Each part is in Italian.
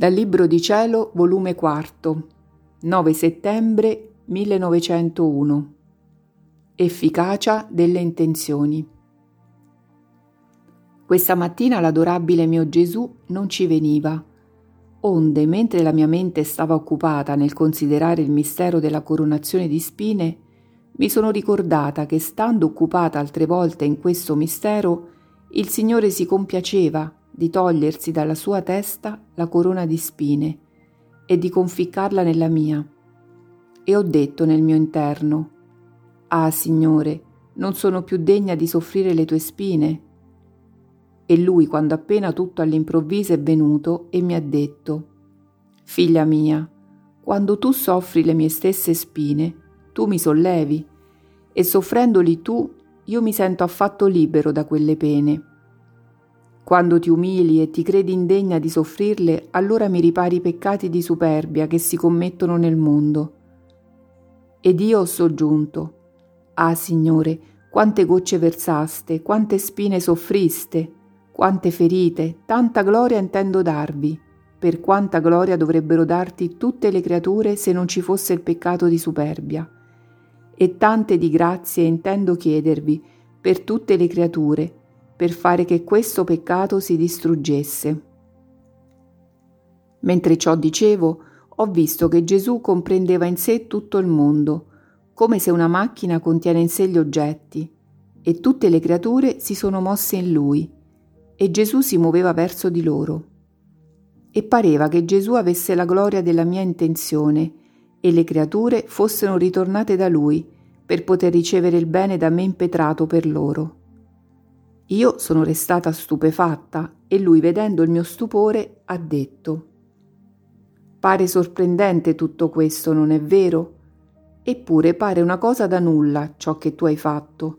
Dal Libro di Cielo, volume 4, 9 settembre 1901. Efficacia delle intenzioni. Questa mattina l'adorabile mio Gesù non ci veniva, onde mentre la mia mente stava occupata nel considerare il mistero della coronazione di spine, mi sono ricordata che stando occupata altre volte in questo mistero, il Signore si compiaceva di togliersi dalla sua testa la corona di spine e di conficcarla nella mia. E ho detto nel mio interno, Ah Signore, non sono più degna di soffrire le tue spine. E lui, quando appena tutto all'improvviso è venuto, e mi ha detto, Figlia mia, quando tu soffri le mie stesse spine, tu mi sollevi, e soffrendoli tu, io mi sento affatto libero da quelle pene quando ti umili e ti credi indegna di soffrirle, allora mi ripari i peccati di superbia che si commettono nel mondo. Ed io ho soggiunto, Ah Signore, quante gocce versaste, quante spine soffriste, quante ferite, tanta gloria intendo darvi, per quanta gloria dovrebbero darti tutte le creature se non ci fosse il peccato di superbia. E tante di grazie intendo chiedervi per tutte le creature, per fare che questo peccato si distruggesse. Mentre ciò dicevo, ho visto che Gesù comprendeva in sé tutto il mondo, come se una macchina contiene in sé gli oggetti, e tutte le creature si sono mosse in lui, e Gesù si muoveva verso di loro. E pareva che Gesù avesse la gloria della mia intenzione, e le creature fossero ritornate da lui, per poter ricevere il bene da me impetrato per loro. Io sono restata stupefatta e lui, vedendo il mio stupore, ha detto Pare sorprendente tutto questo, non è vero? Eppure pare una cosa da nulla ciò che tu hai fatto.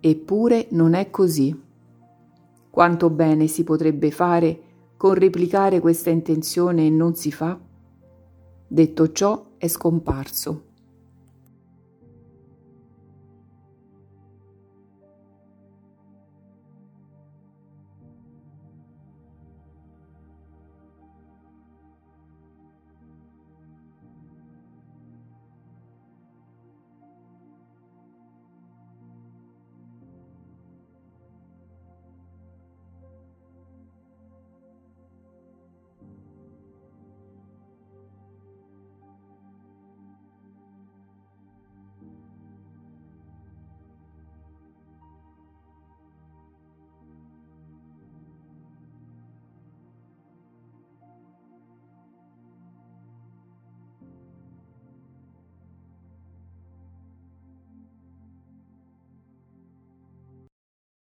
Eppure non è così. Quanto bene si potrebbe fare con replicare questa intenzione e non si fa? Detto ciò è scomparso.